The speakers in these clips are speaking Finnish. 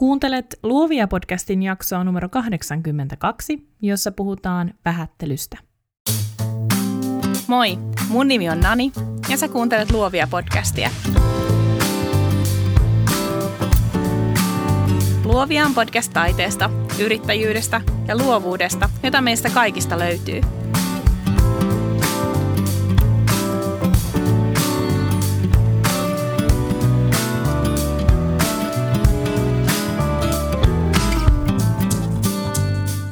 Kuuntelet Luovia podcastin jaksoa numero 82, jossa puhutaan vähättelystä. Moi, mun nimi on Nani ja sä kuuntelet Luovia podcastia. Luovia on podcast taiteesta, yrittäjyydestä ja luovuudesta, jota meistä kaikista löytyy –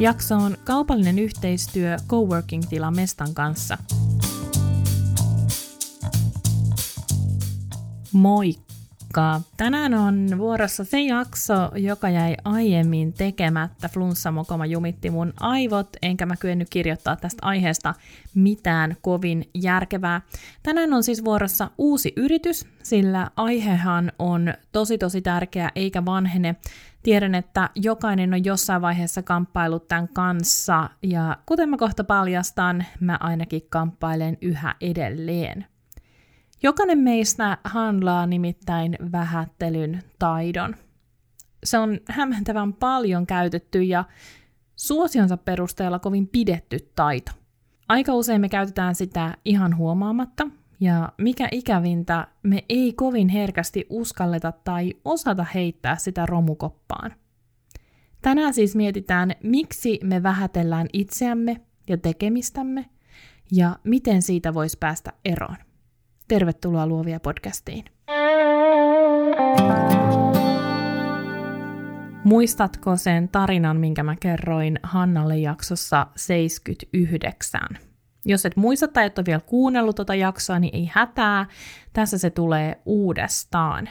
Jakso on kaupallinen yhteistyö Coworking-tila Mestan kanssa. Moikka! Tänään on vuorossa se jakso, joka jäi aiemmin tekemättä. Flunssamokoma jumitti mun aivot, enkä mä kyennyt kirjoittaa tästä aiheesta mitään kovin järkevää. Tänään on siis vuorossa uusi yritys, sillä aihehan on tosi tosi tärkeä eikä vanhene. Tiedän, että jokainen on jossain vaiheessa kamppailut tämän kanssa, ja kuten mä kohta paljastan, mä ainakin kamppailen yhä edelleen. Jokainen meistä handlaa nimittäin vähättelyn taidon. Se on hämmentävän paljon käytetty ja suosionsa perusteella kovin pidetty taito. Aika usein me käytetään sitä ihan huomaamatta, ja mikä ikävintä, me ei kovin herkästi uskalleta tai osata heittää sitä romukoppaan. Tänään siis mietitään, miksi me vähätellään itseämme ja tekemistämme ja miten siitä voisi päästä eroon. Tervetuloa Luovia podcastiin. Muistatko sen tarinan, minkä mä kerroin Hannalle jaksossa 79? Jos et muista tai et ole vielä kuunnellut tota jaksoa, niin ei hätää. Tässä se tulee uudestaan.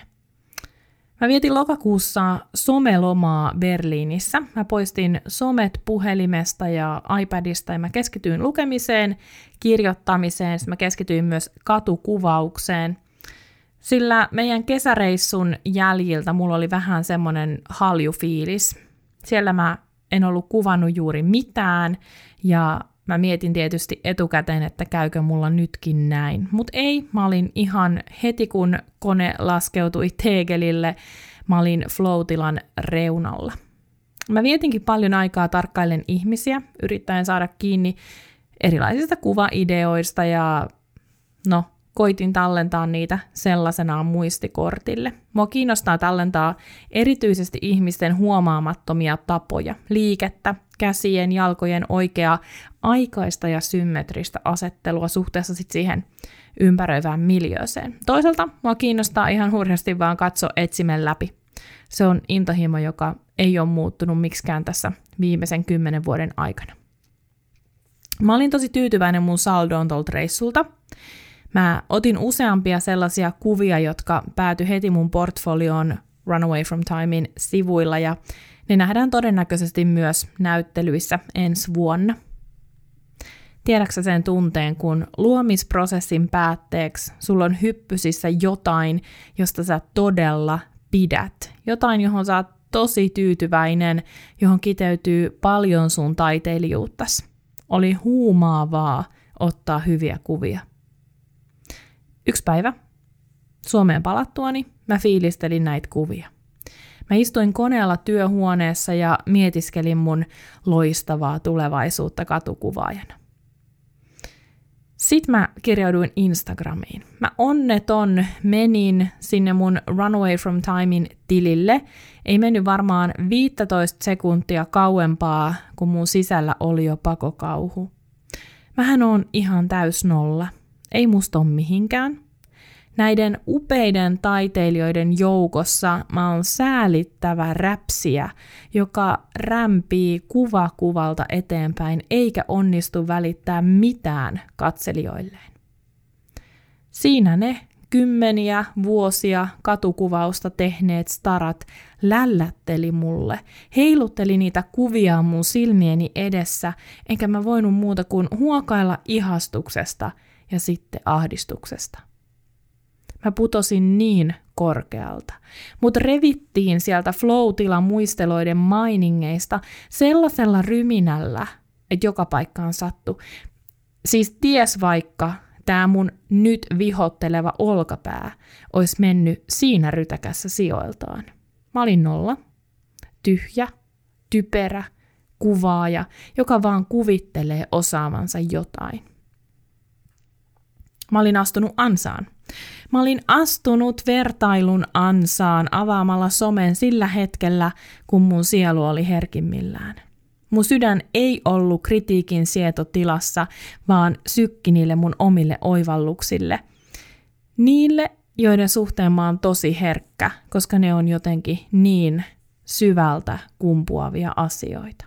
Mä vietin lokakuussa somelomaa Berliinissä. Mä poistin somet puhelimesta ja iPadista ja mä keskityin lukemiseen, kirjoittamiseen, mä keskityin myös katukuvaukseen. Sillä meidän kesäreissun jäljiltä mulla oli vähän semmonen haljufiilis. Siellä mä en ollut kuvannut juuri mitään ja mietin tietysti etukäteen, että käykö mulla nytkin näin. Mutta ei, mä olin ihan heti kun kone laskeutui tegelille, mä olin floatilan reunalla. Mä vietinkin paljon aikaa tarkkailen ihmisiä, yrittäen saada kiinni erilaisista kuvaideoista ja no, koitin tallentaa niitä sellaisenaan muistikortille. Mua kiinnostaa tallentaa erityisesti ihmisten huomaamattomia tapoja, liikettä, käsien, jalkojen oikeaa aikaista ja symmetristä asettelua suhteessa sit siihen ympäröivään miljööseen. Toisaalta mua kiinnostaa ihan hurjasti vaan katsoa etsimen läpi. Se on intohimo, joka ei ole muuttunut miksikään tässä viimeisen kymmenen vuoden aikana. Mä olin tosi tyytyväinen mun saldoon tuolta reissulta. Mä otin useampia sellaisia kuvia, jotka päätyi heti mun portfolioon Runaway from Timein sivuilla ja ne nähdään todennäköisesti myös näyttelyissä ensi vuonna. Tiedätkö sen tunteen, kun luomisprosessin päätteeksi sulla on hyppysissä jotain, josta sä todella pidät. Jotain, johon sä oot tosi tyytyväinen, johon kiteytyy paljon sun taiteilijuuttas. Oli huumaavaa ottaa hyviä kuvia. Yksi päivä Suomeen palattuani mä fiilistelin näitä kuvia. Mä istuin koneella työhuoneessa ja mietiskelin mun loistavaa tulevaisuutta katukuvaajana. Sitten mä kirjauduin Instagramiin. Mä onneton menin sinne mun Runaway from Timein tilille. Ei mennyt varmaan 15 sekuntia kauempaa, kun mun sisällä oli jo pakokauhu. Mähän on ihan täys nolla. Ei musta ole mihinkään näiden upeiden taiteilijoiden joukossa mä oon säälittävä räpsiä, joka rämpii kuva kuvalta eteenpäin eikä onnistu välittää mitään katselijoilleen. Siinä ne kymmeniä vuosia katukuvausta tehneet starat lällätteli mulle, heilutteli niitä kuvia mun silmieni edessä, enkä mä voinut muuta kuin huokailla ihastuksesta ja sitten ahdistuksesta. Mä putosin niin korkealta. Mut revittiin sieltä flow muisteloiden mainingeista sellaisella ryminällä, että joka paikkaan sattu. Siis ties vaikka tämä mun nyt vihotteleva olkapää olisi mennyt siinä rytäkässä sijoiltaan. Mä olin nolla. tyhjä, typerä, kuvaaja, joka vaan kuvittelee osaavansa jotain. Mä olin astunut ansaan. Mä olin astunut vertailun ansaan avaamalla somen sillä hetkellä, kun mun sielu oli herkimmillään. Mun sydän ei ollut kritiikin sietotilassa, vaan sykki niille mun omille oivalluksille. Niille, joiden suhteen mä oon tosi herkkä, koska ne on jotenkin niin syvältä kumpuavia asioita.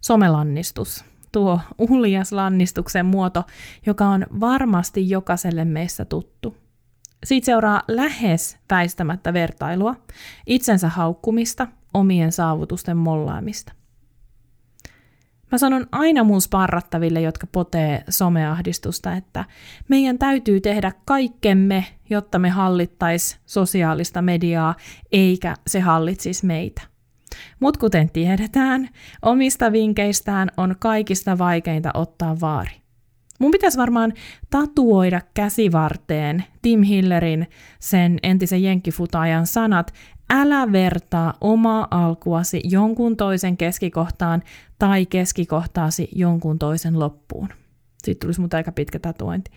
Somelannistus, tuo uljas lannistuksen muoto, joka on varmasti jokaiselle meistä tuttu. Siitä seuraa lähes väistämättä vertailua, itsensä haukkumista, omien saavutusten mollaamista. Mä sanon aina mun sparrattaville, jotka potee someahdistusta, että meidän täytyy tehdä kaikkemme, jotta me hallittais sosiaalista mediaa, eikä se hallitsisi meitä. Mutta kuten tiedetään, omista vinkeistään on kaikista vaikeinta ottaa vaari. Mun pitäisi varmaan tatuoida käsivarteen Tim Hillerin sen entisen jenkkifutaajan sanat, älä vertaa omaa alkuasi jonkun toisen keskikohtaan tai keskikohtaasi jonkun toisen loppuun. Sitten tulisi mutta aika pitkä tatuointi.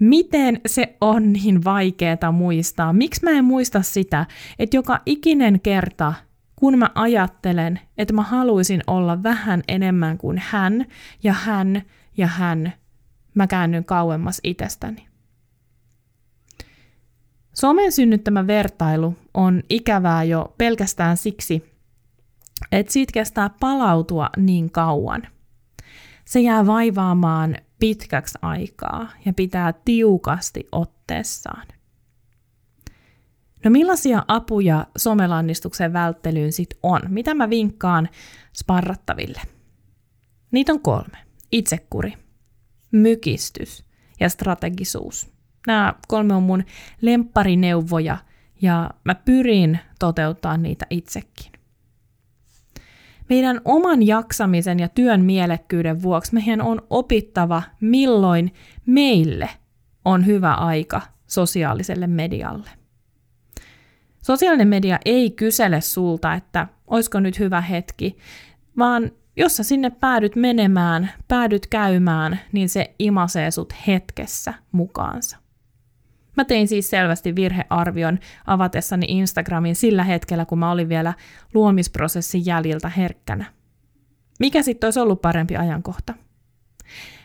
Miten se on niin vaikeaa muistaa? Miksi mä en muista sitä, että joka ikinen kerta, kun mä ajattelen, että mä haluaisin olla vähän enemmän kuin hän ja hän ja hän, mä käännyn kauemmas itsestäni. Somen synnyttämä vertailu on ikävää jo pelkästään siksi, että siitä kestää palautua niin kauan. Se jää vaivaamaan pitkäksi aikaa ja pitää tiukasti otteessaan. No millaisia apuja somelannistuksen välttelyyn sit on? Mitä mä vinkkaan sparrattaville? Niitä on kolme. Itsekuri, mykistys ja strategisuus. Nämä kolme on mun lempparineuvoja ja mä pyrin toteuttaa niitä itsekin. Meidän oman jaksamisen ja työn mielekkyyden vuoksi meidän on opittava, milloin meille on hyvä aika sosiaaliselle medialle. Sosiaalinen media ei kysele sulta, että olisiko nyt hyvä hetki, vaan jos sä sinne päädyt menemään, päädyt käymään, niin se imasee sut hetkessä mukaansa. Mä tein siis selvästi virhearvion avatessani Instagramin sillä hetkellä, kun mä olin vielä luomisprosessin jäljiltä herkkänä. Mikä sitten olisi ollut parempi ajankohta?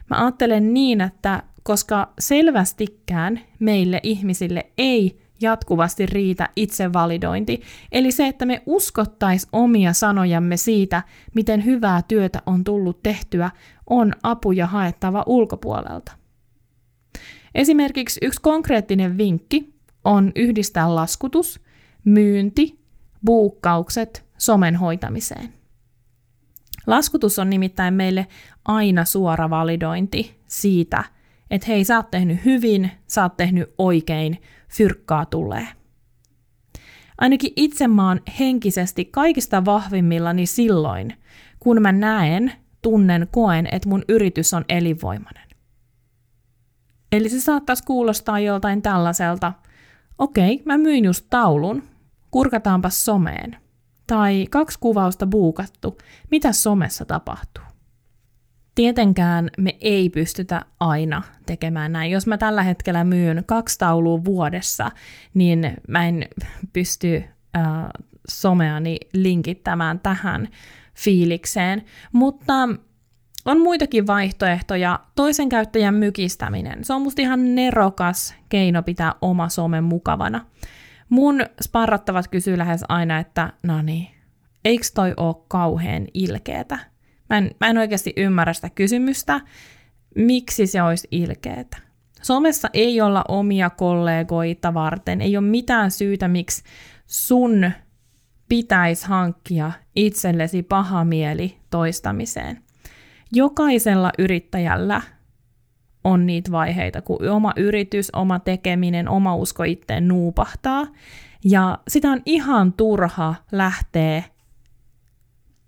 Mä ajattelen niin, että koska selvästikään meille ihmisille ei jatkuvasti riitä itsevalidointi, eli se, että me uskottais omia sanojamme siitä, miten hyvää työtä on tullut tehtyä, on apuja haettava ulkopuolelta. Esimerkiksi yksi konkreettinen vinkki on yhdistää laskutus, myynti, buukkaukset somen hoitamiseen. Laskutus on nimittäin meille aina suora validointi siitä, että hei, sä oot tehnyt hyvin, sä oot tehnyt oikein, fyrkkaa tulee. Ainakin itse mä oon henkisesti kaikista vahvimmillani silloin, kun mä näen, tunnen, koen, että mun yritys on elinvoimainen. Eli se saattaisi kuulostaa joltain tällaiselta, okei, mä myin just taulun, kurkataanpa someen. Tai kaksi kuvausta buukattu, mitä somessa tapahtuu? Tietenkään me ei pystytä aina tekemään näin. Jos mä tällä hetkellä myyn kaksi taulua vuodessa, niin mä en pysty äh, someani linkittämään tähän fiilikseen. Mutta on muitakin vaihtoehtoja. Toisen käyttäjän mykistäminen. Se on musta ihan nerokas keino pitää oma some mukavana. Mun sparrattavat kysyy lähes aina, että no niin, eikö toi oo kauheen ilkeetä? Mä en, mä en oikeasti ymmärrä sitä kysymystä, miksi se olisi ilkeetä. Somessa ei olla omia kollegoita varten, ei ole mitään syytä, miksi sun pitäisi hankkia itsellesi paha mieli toistamiseen. Jokaisella yrittäjällä on niitä vaiheita, kun oma yritys, oma tekeminen, oma usko itteen nuupahtaa. Ja sitä on ihan turha lähteä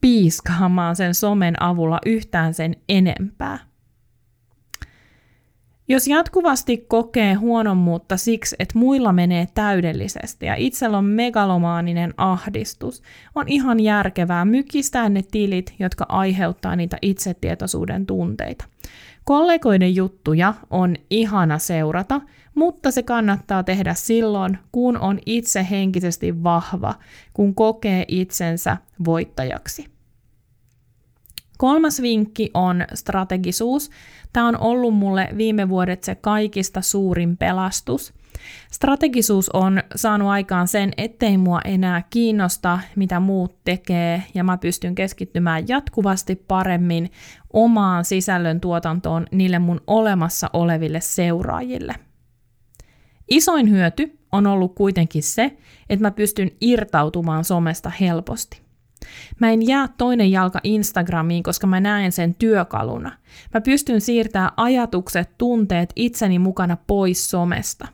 piiskaamaan sen somen avulla yhtään sen enempää. Jos jatkuvasti kokee huonommuutta siksi, että muilla menee täydellisesti ja itsellä on megalomaaninen ahdistus, on ihan järkevää mykistää ne tilit, jotka aiheuttaa niitä itsetietoisuuden tunteita. Kollegoiden juttuja on ihana seurata, mutta se kannattaa tehdä silloin, kun on itse henkisesti vahva, kun kokee itsensä voittajaksi. Kolmas vinkki on strategisuus. Tämä on ollut mulle viime vuodet se kaikista suurin pelastus. Strategisuus on saanut aikaan sen, ettei mua enää kiinnosta, mitä muut tekee, ja mä pystyn keskittymään jatkuvasti paremmin omaan sisällön tuotantoon niille mun olemassa oleville seuraajille. Isoin hyöty on ollut kuitenkin se, että mä pystyn irtautumaan somesta helposti. Mä en jää toinen jalka Instagramiin, koska mä näen sen työkaluna. Mä pystyn siirtämään ajatukset, tunteet itseni mukana pois somesta.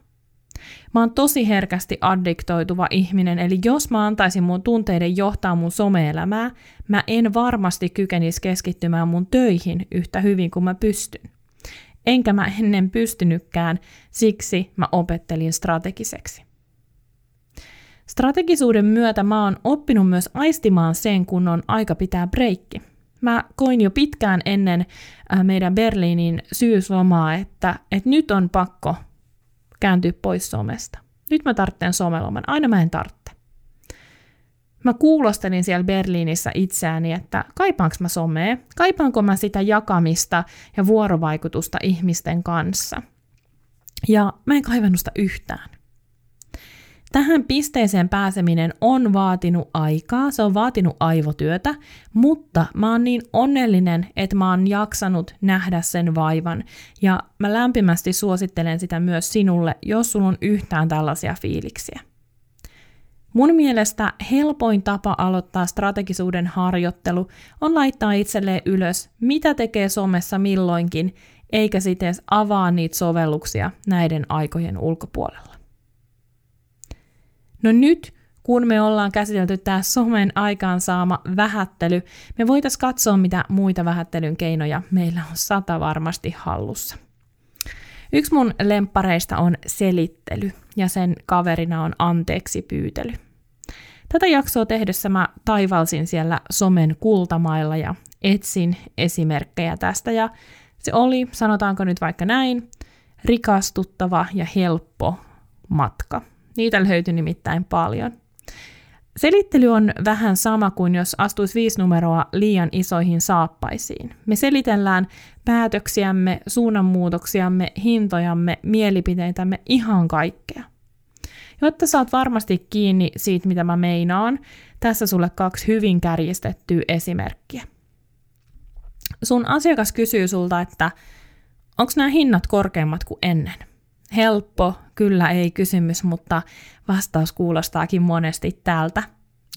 Mä oon tosi herkästi addiktoituva ihminen, eli jos mä antaisin mun tunteiden johtaa mun some-elämää, mä en varmasti kykenisi keskittymään mun töihin yhtä hyvin kuin mä pystyn. Enkä mä ennen pystynytkään, siksi mä opettelin strategiseksi. Strategisuuden myötä mä oon oppinut myös aistimaan sen, kun on aika pitää breikki. Mä koin jo pitkään ennen äh, meidän Berliinin syyslomaa, että, että nyt on pakko kääntyä pois somesta. Nyt mä tarvitsen someloman, aina mä en tarvitse. Mä kuulostelin siellä Berliinissä itseäni, että kaipaanko mä somea, kaipaanko mä sitä jakamista ja vuorovaikutusta ihmisten kanssa. Ja mä en kaivannut sitä yhtään. Tähän pisteeseen pääseminen on vaatinut aikaa, se on vaatinut aivotyötä, mutta mä oon niin onnellinen, että mä oon jaksanut nähdä sen vaivan. Ja mä lämpimästi suosittelen sitä myös sinulle, jos sulla on yhtään tällaisia fiiliksiä. Mun mielestä helpoin tapa aloittaa strategisuuden harjoittelu on laittaa itselleen ylös, mitä tekee somessa milloinkin, eikä sitten avaa niitä sovelluksia näiden aikojen ulkopuolella. No nyt, kun me ollaan käsitelty tämä somen aikaansaama vähättely, me voitaisiin katsoa, mitä muita vähättelyn keinoja meillä on sata varmasti hallussa. Yksi mun lemppareista on selittely, ja sen kaverina on anteeksi pyytely. Tätä jaksoa tehdessä mä taivalsin siellä somen kultamailla ja etsin esimerkkejä tästä, ja se oli, sanotaanko nyt vaikka näin, rikastuttava ja helppo matka – Niitä löytyi nimittäin paljon. Selittely on vähän sama kuin jos astuisi viisi numeroa liian isoihin saappaisiin. Me selitellään päätöksiämme, suunnanmuutoksiamme, hintojamme, mielipiteitämme, ihan kaikkea. Jotta saat varmasti kiinni siitä, mitä mä meinaan, tässä sulle kaksi hyvin kärjistettyä esimerkkiä. Sun asiakas kysyy sulta, että onko nämä hinnat korkeammat kuin ennen? helppo, kyllä ei kysymys, mutta vastaus kuulostaakin monesti tältä.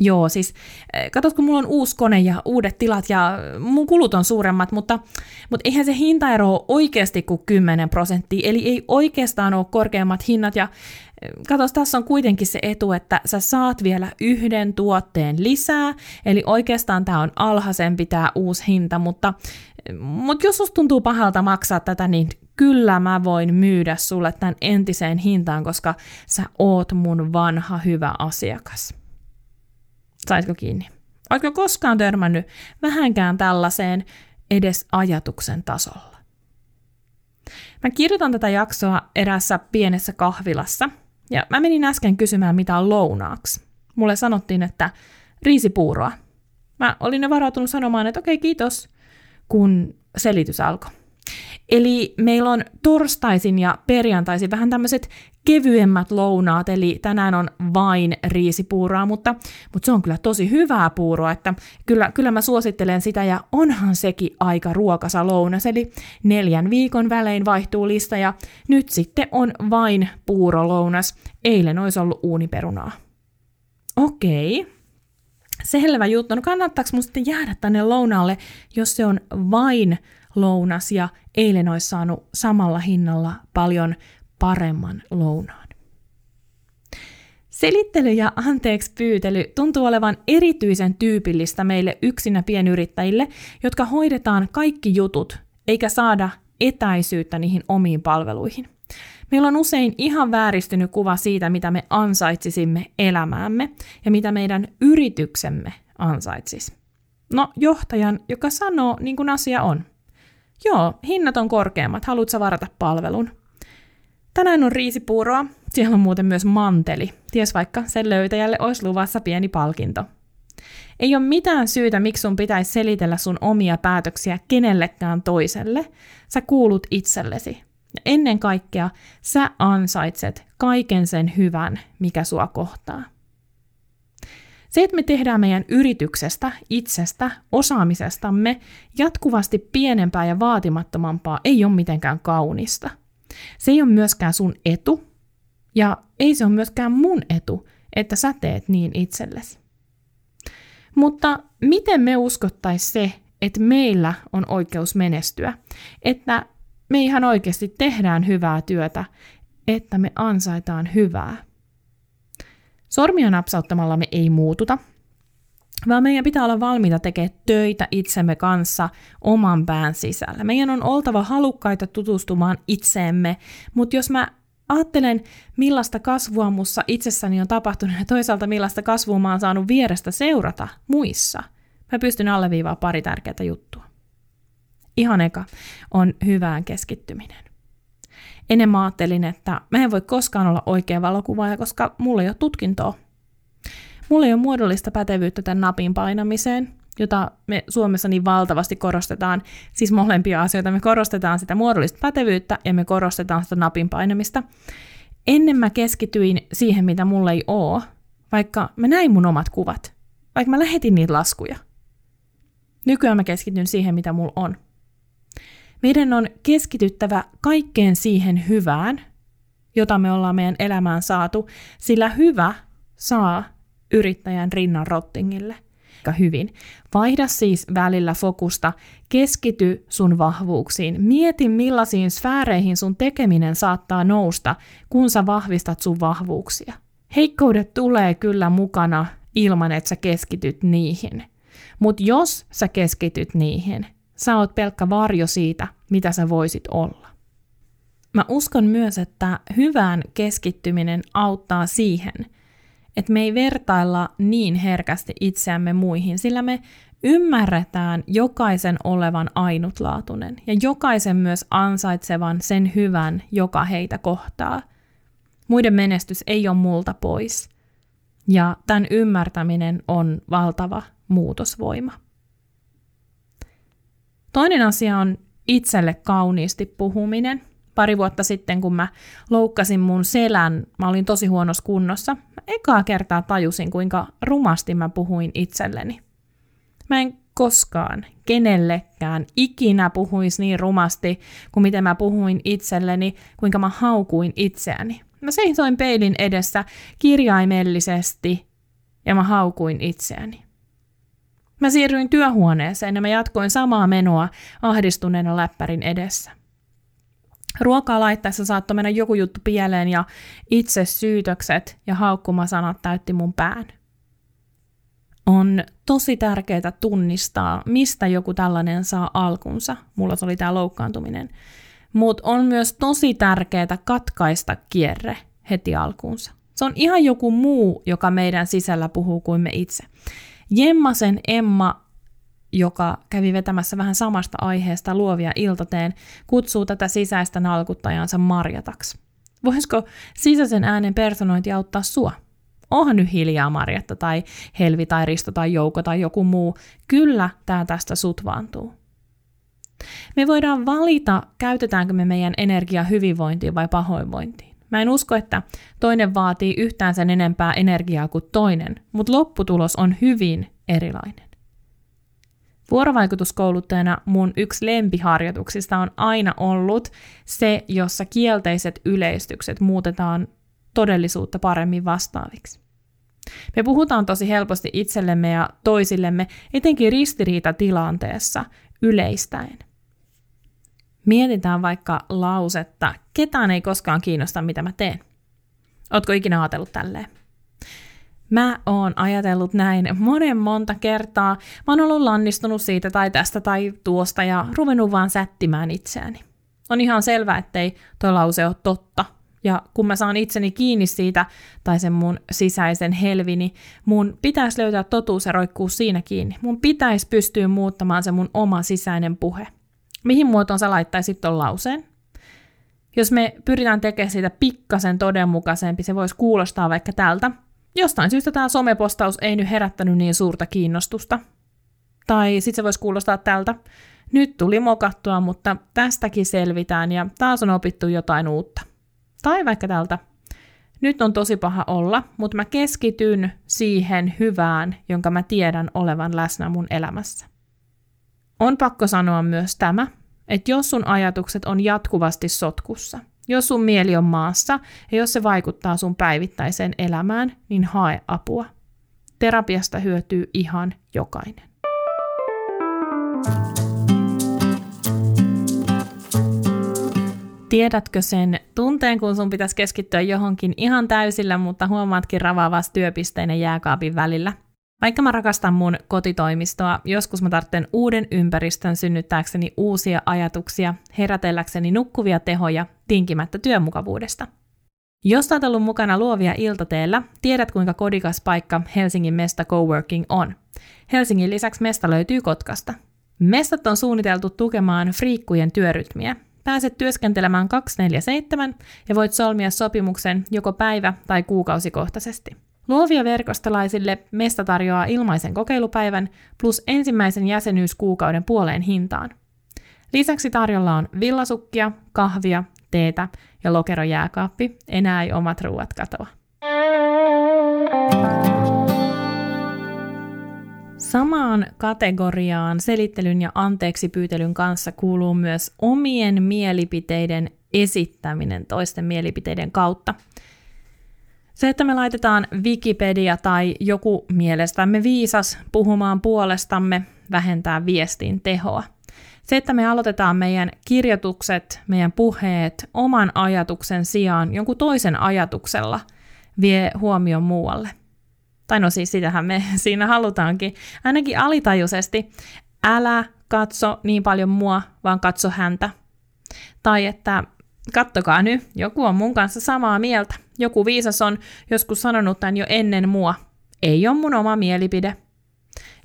Joo, siis eh, katsot, kun mulla on uusi kone ja uudet tilat ja mun kulut on suuremmat, mutta, mutta eihän se hintaero ole oikeasti kuin 10 prosenttia, eli ei oikeastaan ole korkeammat hinnat ja Katos, tässä on kuitenkin se etu, että sä saat vielä yhden tuotteen lisää, eli oikeastaan tämä on alhaisempi tämä uusi hinta, mutta, mutta jos susta tuntuu pahalta maksaa tätä, niin kyllä mä voin myydä sulle tämän entiseen hintaan, koska sä oot mun vanha hyvä asiakas. Saitko kiinni? Oletko koskaan törmännyt vähänkään tällaiseen edes ajatuksen tasolla? Mä kirjoitan tätä jaksoa erässä pienessä kahvilassa, ja mä menin äsken kysymään, mitä on lounaaksi. Mulle sanottiin, että riisipuuroa. Mä olin jo varautunut sanomaan, että okei, kiitos, kun selitys alkoi. Eli meillä on torstaisin ja perjantaisin vähän tämmöiset kevyemmät lounaat, eli tänään on vain riisipuuroa, mutta, mutta se on kyllä tosi hyvää puuroa, että kyllä, kyllä mä suosittelen sitä, ja onhan sekin aika ruokasa lounas, eli neljän viikon välein vaihtuu lista, ja nyt sitten on vain puurolounas, eilen olisi ollut uuniperunaa. Okei, selvä juttu. No kannattaako mun sitten jäädä tänne lounaalle, jos se on vain lounas ja eilen olisi saanut samalla hinnalla paljon paremman lounaan. Selittely ja anteeksi pyytely tuntuu olevan erityisen tyypillistä meille yksinä pienyrittäjille, jotka hoidetaan kaikki jutut eikä saada etäisyyttä niihin omiin palveluihin. Meillä on usein ihan vääristynyt kuva siitä, mitä me ansaitsisimme elämäämme ja mitä meidän yrityksemme ansaitsisi. No, johtajan, joka sanoo niin kuin asia on. Joo, hinnat on korkeammat, haluatko varata palvelun? Tänään on riisipuuroa, siellä on muuten myös manteli. Ties vaikka sen löytäjälle olisi luvassa pieni palkinto. Ei ole mitään syytä, miksi sun pitäisi selitellä sun omia päätöksiä kenellekään toiselle. Sä kuulut itsellesi. Ja ennen kaikkea sä ansaitset kaiken sen hyvän, mikä sua kohtaa. Se, että me tehdään meidän yrityksestä, itsestä, osaamisestamme jatkuvasti pienempää ja vaatimattomampaa, ei ole mitenkään kaunista. Se ei ole myöskään sun etu, ja ei se ole myöskään mun etu, että sä teet niin itsellesi. Mutta miten me uskottaisiin se, että meillä on oikeus menestyä, että me ihan oikeasti tehdään hyvää työtä, että me ansaitaan hyvää. Sormia napsauttamalla me ei muututa, vaan meidän pitää olla valmiita tekemään töitä itsemme kanssa oman pään sisällä. Meidän on oltava halukkaita tutustumaan itseemme, mutta jos mä ajattelen, millaista kasvua mussa itsessäni on tapahtunut ja toisaalta millaista kasvua mä oon saanut vierestä seurata muissa, mä pystyn alleviivaamaan pari tärkeää juttua. Ihan eka on hyvään keskittyminen. Ennen mä ajattelin, että mä en voi koskaan olla oikea valokuvaaja, koska mulla ei ole tutkintoa. Mulla ei ole muodollista pätevyyttä tämän napin painamiseen, jota me Suomessa niin valtavasti korostetaan, siis molempia asioita. Me korostetaan sitä muodollista pätevyyttä ja me korostetaan sitä napin painamista. Ennen mä keskityin siihen, mitä mulla ei oo, vaikka mä näin mun omat kuvat, vaikka mä lähetin niitä laskuja. Nykyään mä keskityn siihen, mitä mulla on. Meidän on keskityttävä kaikkeen siihen hyvään, jota me ollaan meidän elämään saatu, sillä hyvä saa yrittäjän rinnan rottingille – hyvin. Vaihda siis välillä fokusta, keskity sun vahvuuksiin, mieti millaisiin sfääreihin sun tekeminen saattaa nousta, kun sä vahvistat sun vahvuuksia. Heikkoudet tulee kyllä mukana ilman, että sä keskityt niihin. Mutta jos sä keskityt niihin, sä oot pelkkä varjo siitä, mitä sä voisit olla. Mä uskon myös, että hyvään keskittyminen auttaa siihen, että me ei vertailla niin herkästi itseämme muihin, sillä me ymmärretään jokaisen olevan ainutlaatuinen ja jokaisen myös ansaitsevan sen hyvän, joka heitä kohtaa. Muiden menestys ei ole multa pois. Ja tämän ymmärtäminen on valtava muutosvoima. Toinen asia on itselle kauniisti puhuminen. Pari vuotta sitten, kun mä loukkasin mun selän, mä olin tosi huonossa kunnossa. Mä ekaa kertaa tajusin, kuinka rumasti mä puhuin itselleni. Mä en koskaan kenellekään ikinä puhuisi niin rumasti kuin miten mä puhuin itselleni, kuinka mä haukuin itseäni. Mä seisoin peilin edessä kirjaimellisesti ja mä haukuin itseäni. Mä siirryin työhuoneeseen ja mä jatkoin samaa menoa ahdistuneena läppärin edessä. Ruokaa laittaessa saattoi mennä joku juttu pieleen ja itse syytökset ja haukkumasanat täytti mun pään. On tosi tärkeää tunnistaa, mistä joku tällainen saa alkunsa. Mulla se oli tämä loukkaantuminen. Mutta on myös tosi tärkeää katkaista kierre heti alkuunsa. Se on ihan joku muu, joka meidän sisällä puhuu kuin me itse. Jemmasen Emma, joka kävi vetämässä vähän samasta aiheesta luovia iltateen, kutsuu tätä sisäistä nalkuttajansa Marjataksi. Voisiko sisäisen äänen personointi auttaa sua? Onhan nyt hiljaa Marjatta tai Helvi tai Risto tai Jouko tai joku muu. Kyllä tämä tästä sutvaantuu. Me voidaan valita, käytetäänkö me meidän energiaa hyvinvointiin vai pahoinvointiin. Mä en usko, että toinen vaatii yhtään sen enempää energiaa kuin toinen, mutta lopputulos on hyvin erilainen. Vuorovaikutuskouluttajana mun yksi lempiharjoituksista on aina ollut se, jossa kielteiset yleistykset muutetaan todellisuutta paremmin vastaaviksi. Me puhutaan tosi helposti itsellemme ja toisillemme, etenkin ristiriitatilanteessa, yleistäen. Mietitään vaikka lausetta, ketään ei koskaan kiinnosta, mitä mä teen. Ootko ikinä ajatellut tälleen? Mä oon ajatellut näin monen monta kertaa. Mä oon ollut lannistunut siitä tai tästä tai tuosta ja ruvennut vaan sättimään itseäni. On ihan selvää, ettei tuo lause ole totta. Ja kun mä saan itseni kiinni siitä, tai sen mun sisäisen helvini, mun pitäisi löytää totuus ja roikkuu siinä kiinni. Mun pitäisi pystyä muuttamaan se mun oma sisäinen puhe. Mihin muotoon sä laittaisit ton lauseen? Jos me pyritään tekemään siitä pikkasen todenmukaisempi, se voisi kuulostaa vaikka tältä. Jostain syystä tämä somepostaus ei nyt herättänyt niin suurta kiinnostusta. Tai sitten se voisi kuulostaa tältä. Nyt tuli mokattua, mutta tästäkin selvitään ja taas on opittu jotain uutta. Tai vaikka tältä. Nyt on tosi paha olla, mutta mä keskityn siihen hyvään, jonka mä tiedän olevan läsnä mun elämässä. On pakko sanoa myös tämä, että jos sun ajatukset on jatkuvasti sotkussa, jos sun mieli on maassa ja jos se vaikuttaa sun päivittäiseen elämään, niin hae apua. Terapiasta hyötyy ihan jokainen. Tiedätkö sen tunteen, kun sun pitäisi keskittyä johonkin ihan täysillä, mutta huomaatkin ravaavasti työpisteinen jääkaapin välillä? Vaikka mä rakastan mun kotitoimistoa, joskus mä tarvitsen uuden ympäristön synnyttääkseni uusia ajatuksia, herätelläkseni nukkuvia tehoja, tinkimättä työmukavuudesta. Jos olet ollut mukana luovia iltateellä, tiedät kuinka kodikas paikka Helsingin Mesta Coworking on. Helsingin lisäksi mesta löytyy Kotkasta. Mestat on suunniteltu tukemaan friikkujen työrytmiä. Pääset työskentelemään 247 ja voit solmia sopimuksen joko päivä- tai kuukausikohtaisesti. Luovia verkostolaisille Mesta tarjoaa ilmaisen kokeilupäivän plus ensimmäisen jäsenyyskuukauden puoleen hintaan. Lisäksi tarjolla on villasukkia, kahvia, teetä ja lokerojääkaappi. Enää ei omat ruuat katoa. Samaan kategoriaan selittelyn ja anteeksi pyytelyn kanssa kuuluu myös omien mielipiteiden esittäminen toisten mielipiteiden kautta – se, että me laitetaan Wikipedia tai joku mielestämme viisas puhumaan puolestamme, vähentää viestin tehoa. Se, että me aloitetaan meidän kirjoitukset, meidän puheet oman ajatuksen sijaan jonkun toisen ajatuksella, vie huomion muualle. Tai no siis sitähän me siinä halutaankin, ainakin alitajuisesti. Älä katso niin paljon mua, vaan katso häntä. Tai että kattokaa nyt, joku on mun kanssa samaa mieltä. Joku viisas on joskus sanonut tämän jo ennen mua. Ei ole mun oma mielipide.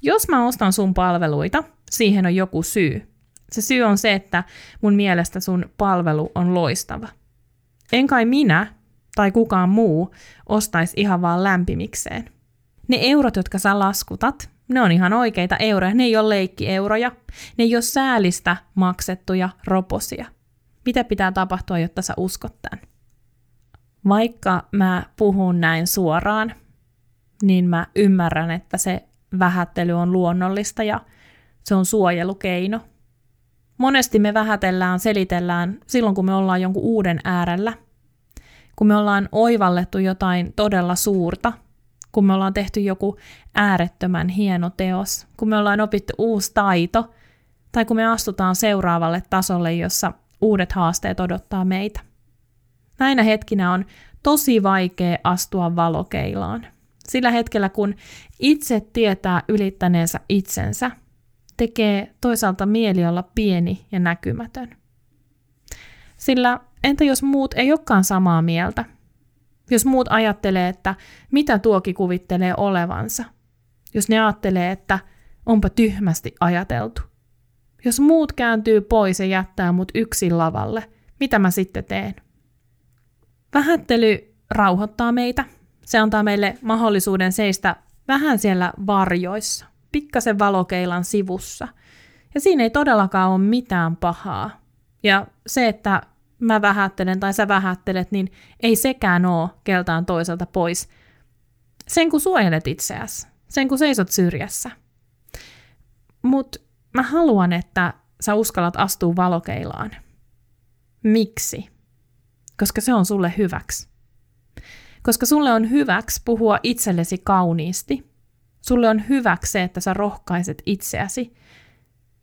Jos mä ostan sun palveluita, siihen on joku syy. Se syy on se, että mun mielestä sun palvelu on loistava. En kai minä tai kukaan muu ostaisi ihan vaan lämpimikseen. Ne eurot, jotka sä laskutat, ne on ihan oikeita euroja, ne ei ole leikkieuroja. Ne ei ole säälistä maksettuja roposia. Mitä pitää tapahtua, jotta sä uskot tämän? Vaikka mä puhun näin suoraan, niin mä ymmärrän, että se vähättely on luonnollista ja se on suojelukeino. Monesti me vähätellään, selitellään silloin, kun me ollaan jonkun uuden äärellä, kun me ollaan oivallettu jotain todella suurta, kun me ollaan tehty joku äärettömän hieno teos, kun me ollaan opittu uusi taito, tai kun me astutaan seuraavalle tasolle, jossa uudet haasteet odottaa meitä. Näinä hetkinä on tosi vaikea astua valokeilaan. Sillä hetkellä, kun itse tietää ylittäneensä itsensä, tekee toisaalta mieli olla pieni ja näkymätön. Sillä entä jos muut ei olekaan samaa mieltä? Jos muut ajattelee, että mitä tuoki kuvittelee olevansa? Jos ne ajattelee, että onpa tyhmästi ajateltu? Jos muut kääntyy pois ja jättää mut yksin lavalle, mitä mä sitten teen? Vähättely rauhoittaa meitä. Se antaa meille mahdollisuuden seistä vähän siellä varjoissa, pikkasen valokeilan sivussa. Ja siinä ei todellakaan ole mitään pahaa. Ja se, että mä vähättelen tai sä vähättelet, niin ei sekään ole keltaan toiselta pois. Sen kun suojelet itseäsi, sen kun seisot syrjässä. Mutta mä haluan, että sä uskallat astua valokeilaan. Miksi? Koska se on sulle hyväksi. Koska sulle on hyväksi puhua itsellesi kauniisti. Sulle on hyväksi se, että sä rohkaiset itseäsi.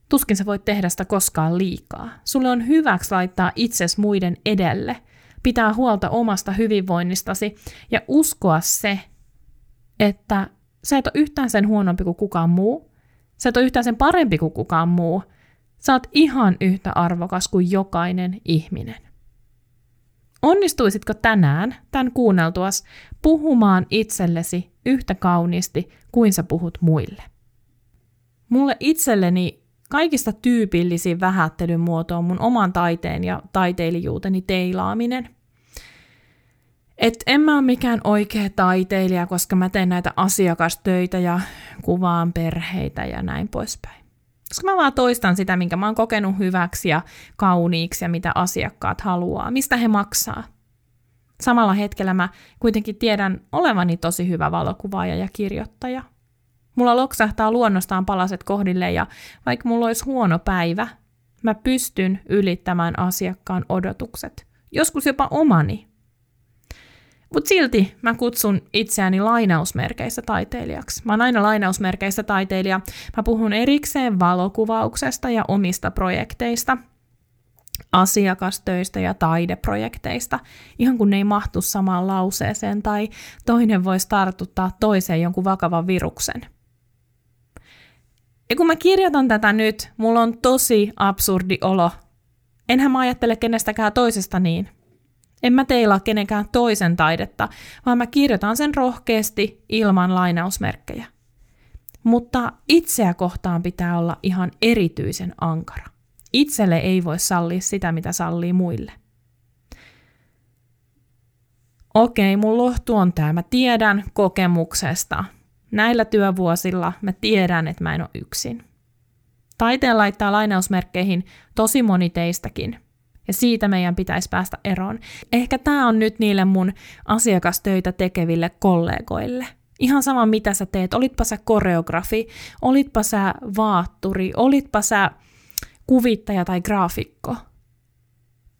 Tuskin sä voit tehdä sitä koskaan liikaa. Sulle on hyväksi laittaa itses muiden edelle, pitää huolta omasta hyvinvoinnistasi ja uskoa se, että sä et ole yhtään sen huonompi kuin kukaan muu, Sä et ole yhtään sen parempi kuin kukaan muu. Sä oot ihan yhtä arvokas kuin jokainen ihminen. Onnistuisitko tänään, tämän kuunneltuas, puhumaan itsellesi yhtä kauniisti kuin sä puhut muille? Mulle itselleni kaikista tyypillisin vähättelyn muoto on mun oman taiteen ja taiteilijuuteni teilaaminen. Et en mä ole mikään oikea taiteilija, koska mä teen näitä asiakastöitä ja kuvaan perheitä ja näin poispäin. Koska mä vaan toistan sitä, minkä mä oon kokenut hyväksi ja kauniiksi ja mitä asiakkaat haluaa, mistä he maksaa. Samalla hetkellä mä kuitenkin tiedän olevani tosi hyvä valokuvaaja ja kirjoittaja. Mulla loksahtaa luonnostaan palaset kohdille ja vaikka mulla olisi huono päivä, mä pystyn ylittämään asiakkaan odotukset. Joskus jopa omani. Mutta silti mä kutsun itseäni lainausmerkeissä taiteilijaksi. Mä oon aina lainausmerkeissä taiteilija. Mä puhun erikseen valokuvauksesta ja omista projekteista, asiakastöistä ja taideprojekteista, ihan kun ne ei mahtu samaan lauseeseen tai toinen voisi tartuttaa toiseen jonkun vakavan viruksen. Ja kun mä kirjoitan tätä nyt, mulla on tosi absurdi olo. Enhän mä ajattele kenestäkään toisesta niin – en mä teilaa kenenkään toisen taidetta, vaan mä kirjoitan sen rohkeasti ilman lainausmerkkejä. Mutta itseä kohtaan pitää olla ihan erityisen ankara. Itselle ei voi sallia sitä, mitä sallii muille. Okei, mun lohtu on tämä. Mä tiedän kokemuksesta. Näillä työvuosilla mä tiedän, että mä en ole yksin. Taiteen laittaa lainausmerkkeihin tosi moni teistäkin – ja siitä meidän pitäisi päästä eroon. Ehkä tämä on nyt niille mun asiakastöitä tekeville kollegoille. Ihan sama mitä sä teet, olitpa sä koreografi, olitpa sä vaatturi, olitpa sä kuvittaja tai graafikko.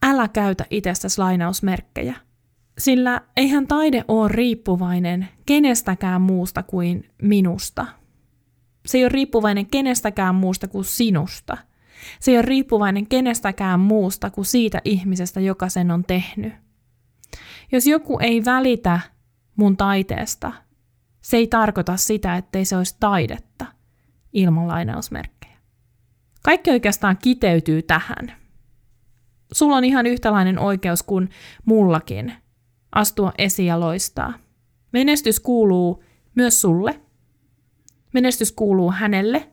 Älä käytä itsestäsi lainausmerkkejä. Sillä eihän taide ole riippuvainen kenestäkään muusta kuin minusta. Se ei ole riippuvainen kenestäkään muusta kuin sinusta – se ei ole riippuvainen kenestäkään muusta kuin siitä ihmisestä, joka sen on tehnyt. Jos joku ei välitä mun taiteesta, se ei tarkoita sitä, ettei se olisi taidetta ilman lainausmerkkejä. Kaikki oikeastaan kiteytyy tähän. Sulla on ihan yhtälainen oikeus kuin mullakin astua esiin ja loistaa. Menestys kuuluu myös sulle. Menestys kuuluu hänelle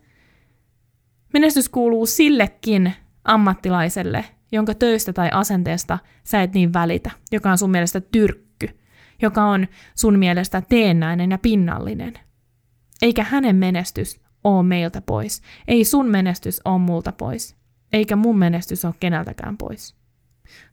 Menestys kuuluu sillekin ammattilaiselle, jonka töistä tai asenteesta sä et niin välitä, joka on sun mielestä tyrkky, joka on sun mielestä teennäinen ja pinnallinen. Eikä hänen menestys ole meiltä pois. Ei sun menestys ole multa pois. Eikä mun menestys ole keneltäkään pois.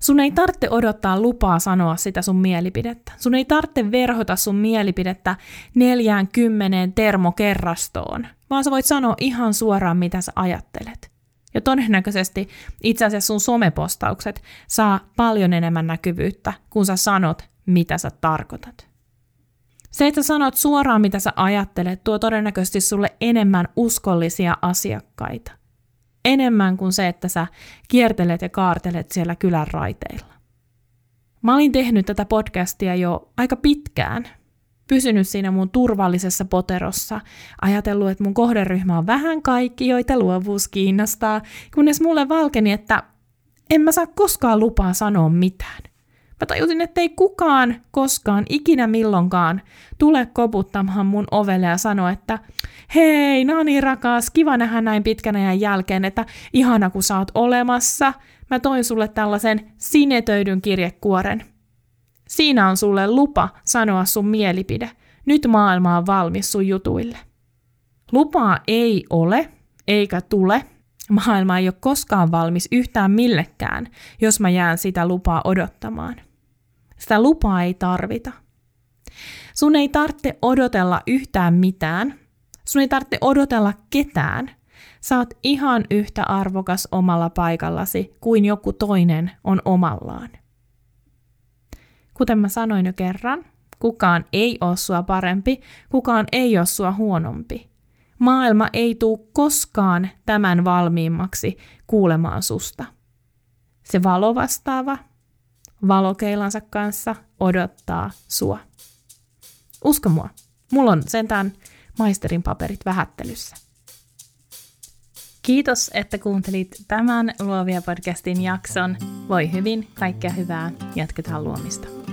Sun ei tarvitse odottaa lupaa sanoa sitä sun mielipidettä. Sun ei tarvitse verhota sun mielipidettä neljään kymmeneen termokerrastoon, vaan sä voit sanoa ihan suoraan, mitä sä ajattelet. Ja todennäköisesti itse asiassa sun somepostaukset saa paljon enemmän näkyvyyttä, kun sä sanot, mitä sä tarkoitat. Se, että sanot suoraan, mitä sä ajattelet, tuo todennäköisesti sulle enemmän uskollisia asiakkaita – enemmän kuin se, että sä kiertelet ja kaartelet siellä kylän raiteilla. Mä olin tehnyt tätä podcastia jo aika pitkään, pysynyt siinä mun turvallisessa poterossa, ajatellut, että mun kohderyhmä on vähän kaikki, joita luovuus kiinnostaa, kunnes mulle valkeni, että en mä saa koskaan lupaa sanoa mitään. Mä tajusin, että ei kukaan koskaan ikinä milloinkaan tule koputtamaan mun ovelle ja sanoa, että hei Nani rakas, kiva nähdä näin pitkän ajan jälkeen, että ihana kun sä oot olemassa. Mä toin sulle tällaisen sinetöidyn kirjekuoren. Siinä on sulle lupa sanoa sun mielipide. Nyt maailma on valmis sun jutuille. Lupaa ei ole, eikä tule. Maailma ei ole koskaan valmis yhtään millekään, jos mä jään sitä lupaa odottamaan. Sitä lupaa ei tarvita. Sun ei tarvitse odotella yhtään mitään. Sun ei tarvitse odotella ketään. Oot ihan yhtä arvokas omalla paikallasi kuin joku toinen on omallaan. Kuten mä sanoin jo kerran, kukaan ei ole sua parempi, kukaan ei ole sua huonompi. Maailma ei tuu koskaan tämän valmiimmaksi kuulemaan susta. Se valovastaava valokeilansa kanssa odottaa sua. Usko mua, mulla on sentään maisterin paperit vähättelyssä. Kiitos, että kuuntelit tämän Luovia podcastin jakson. Voi hyvin, kaikkea hyvää, jatketaan luomista.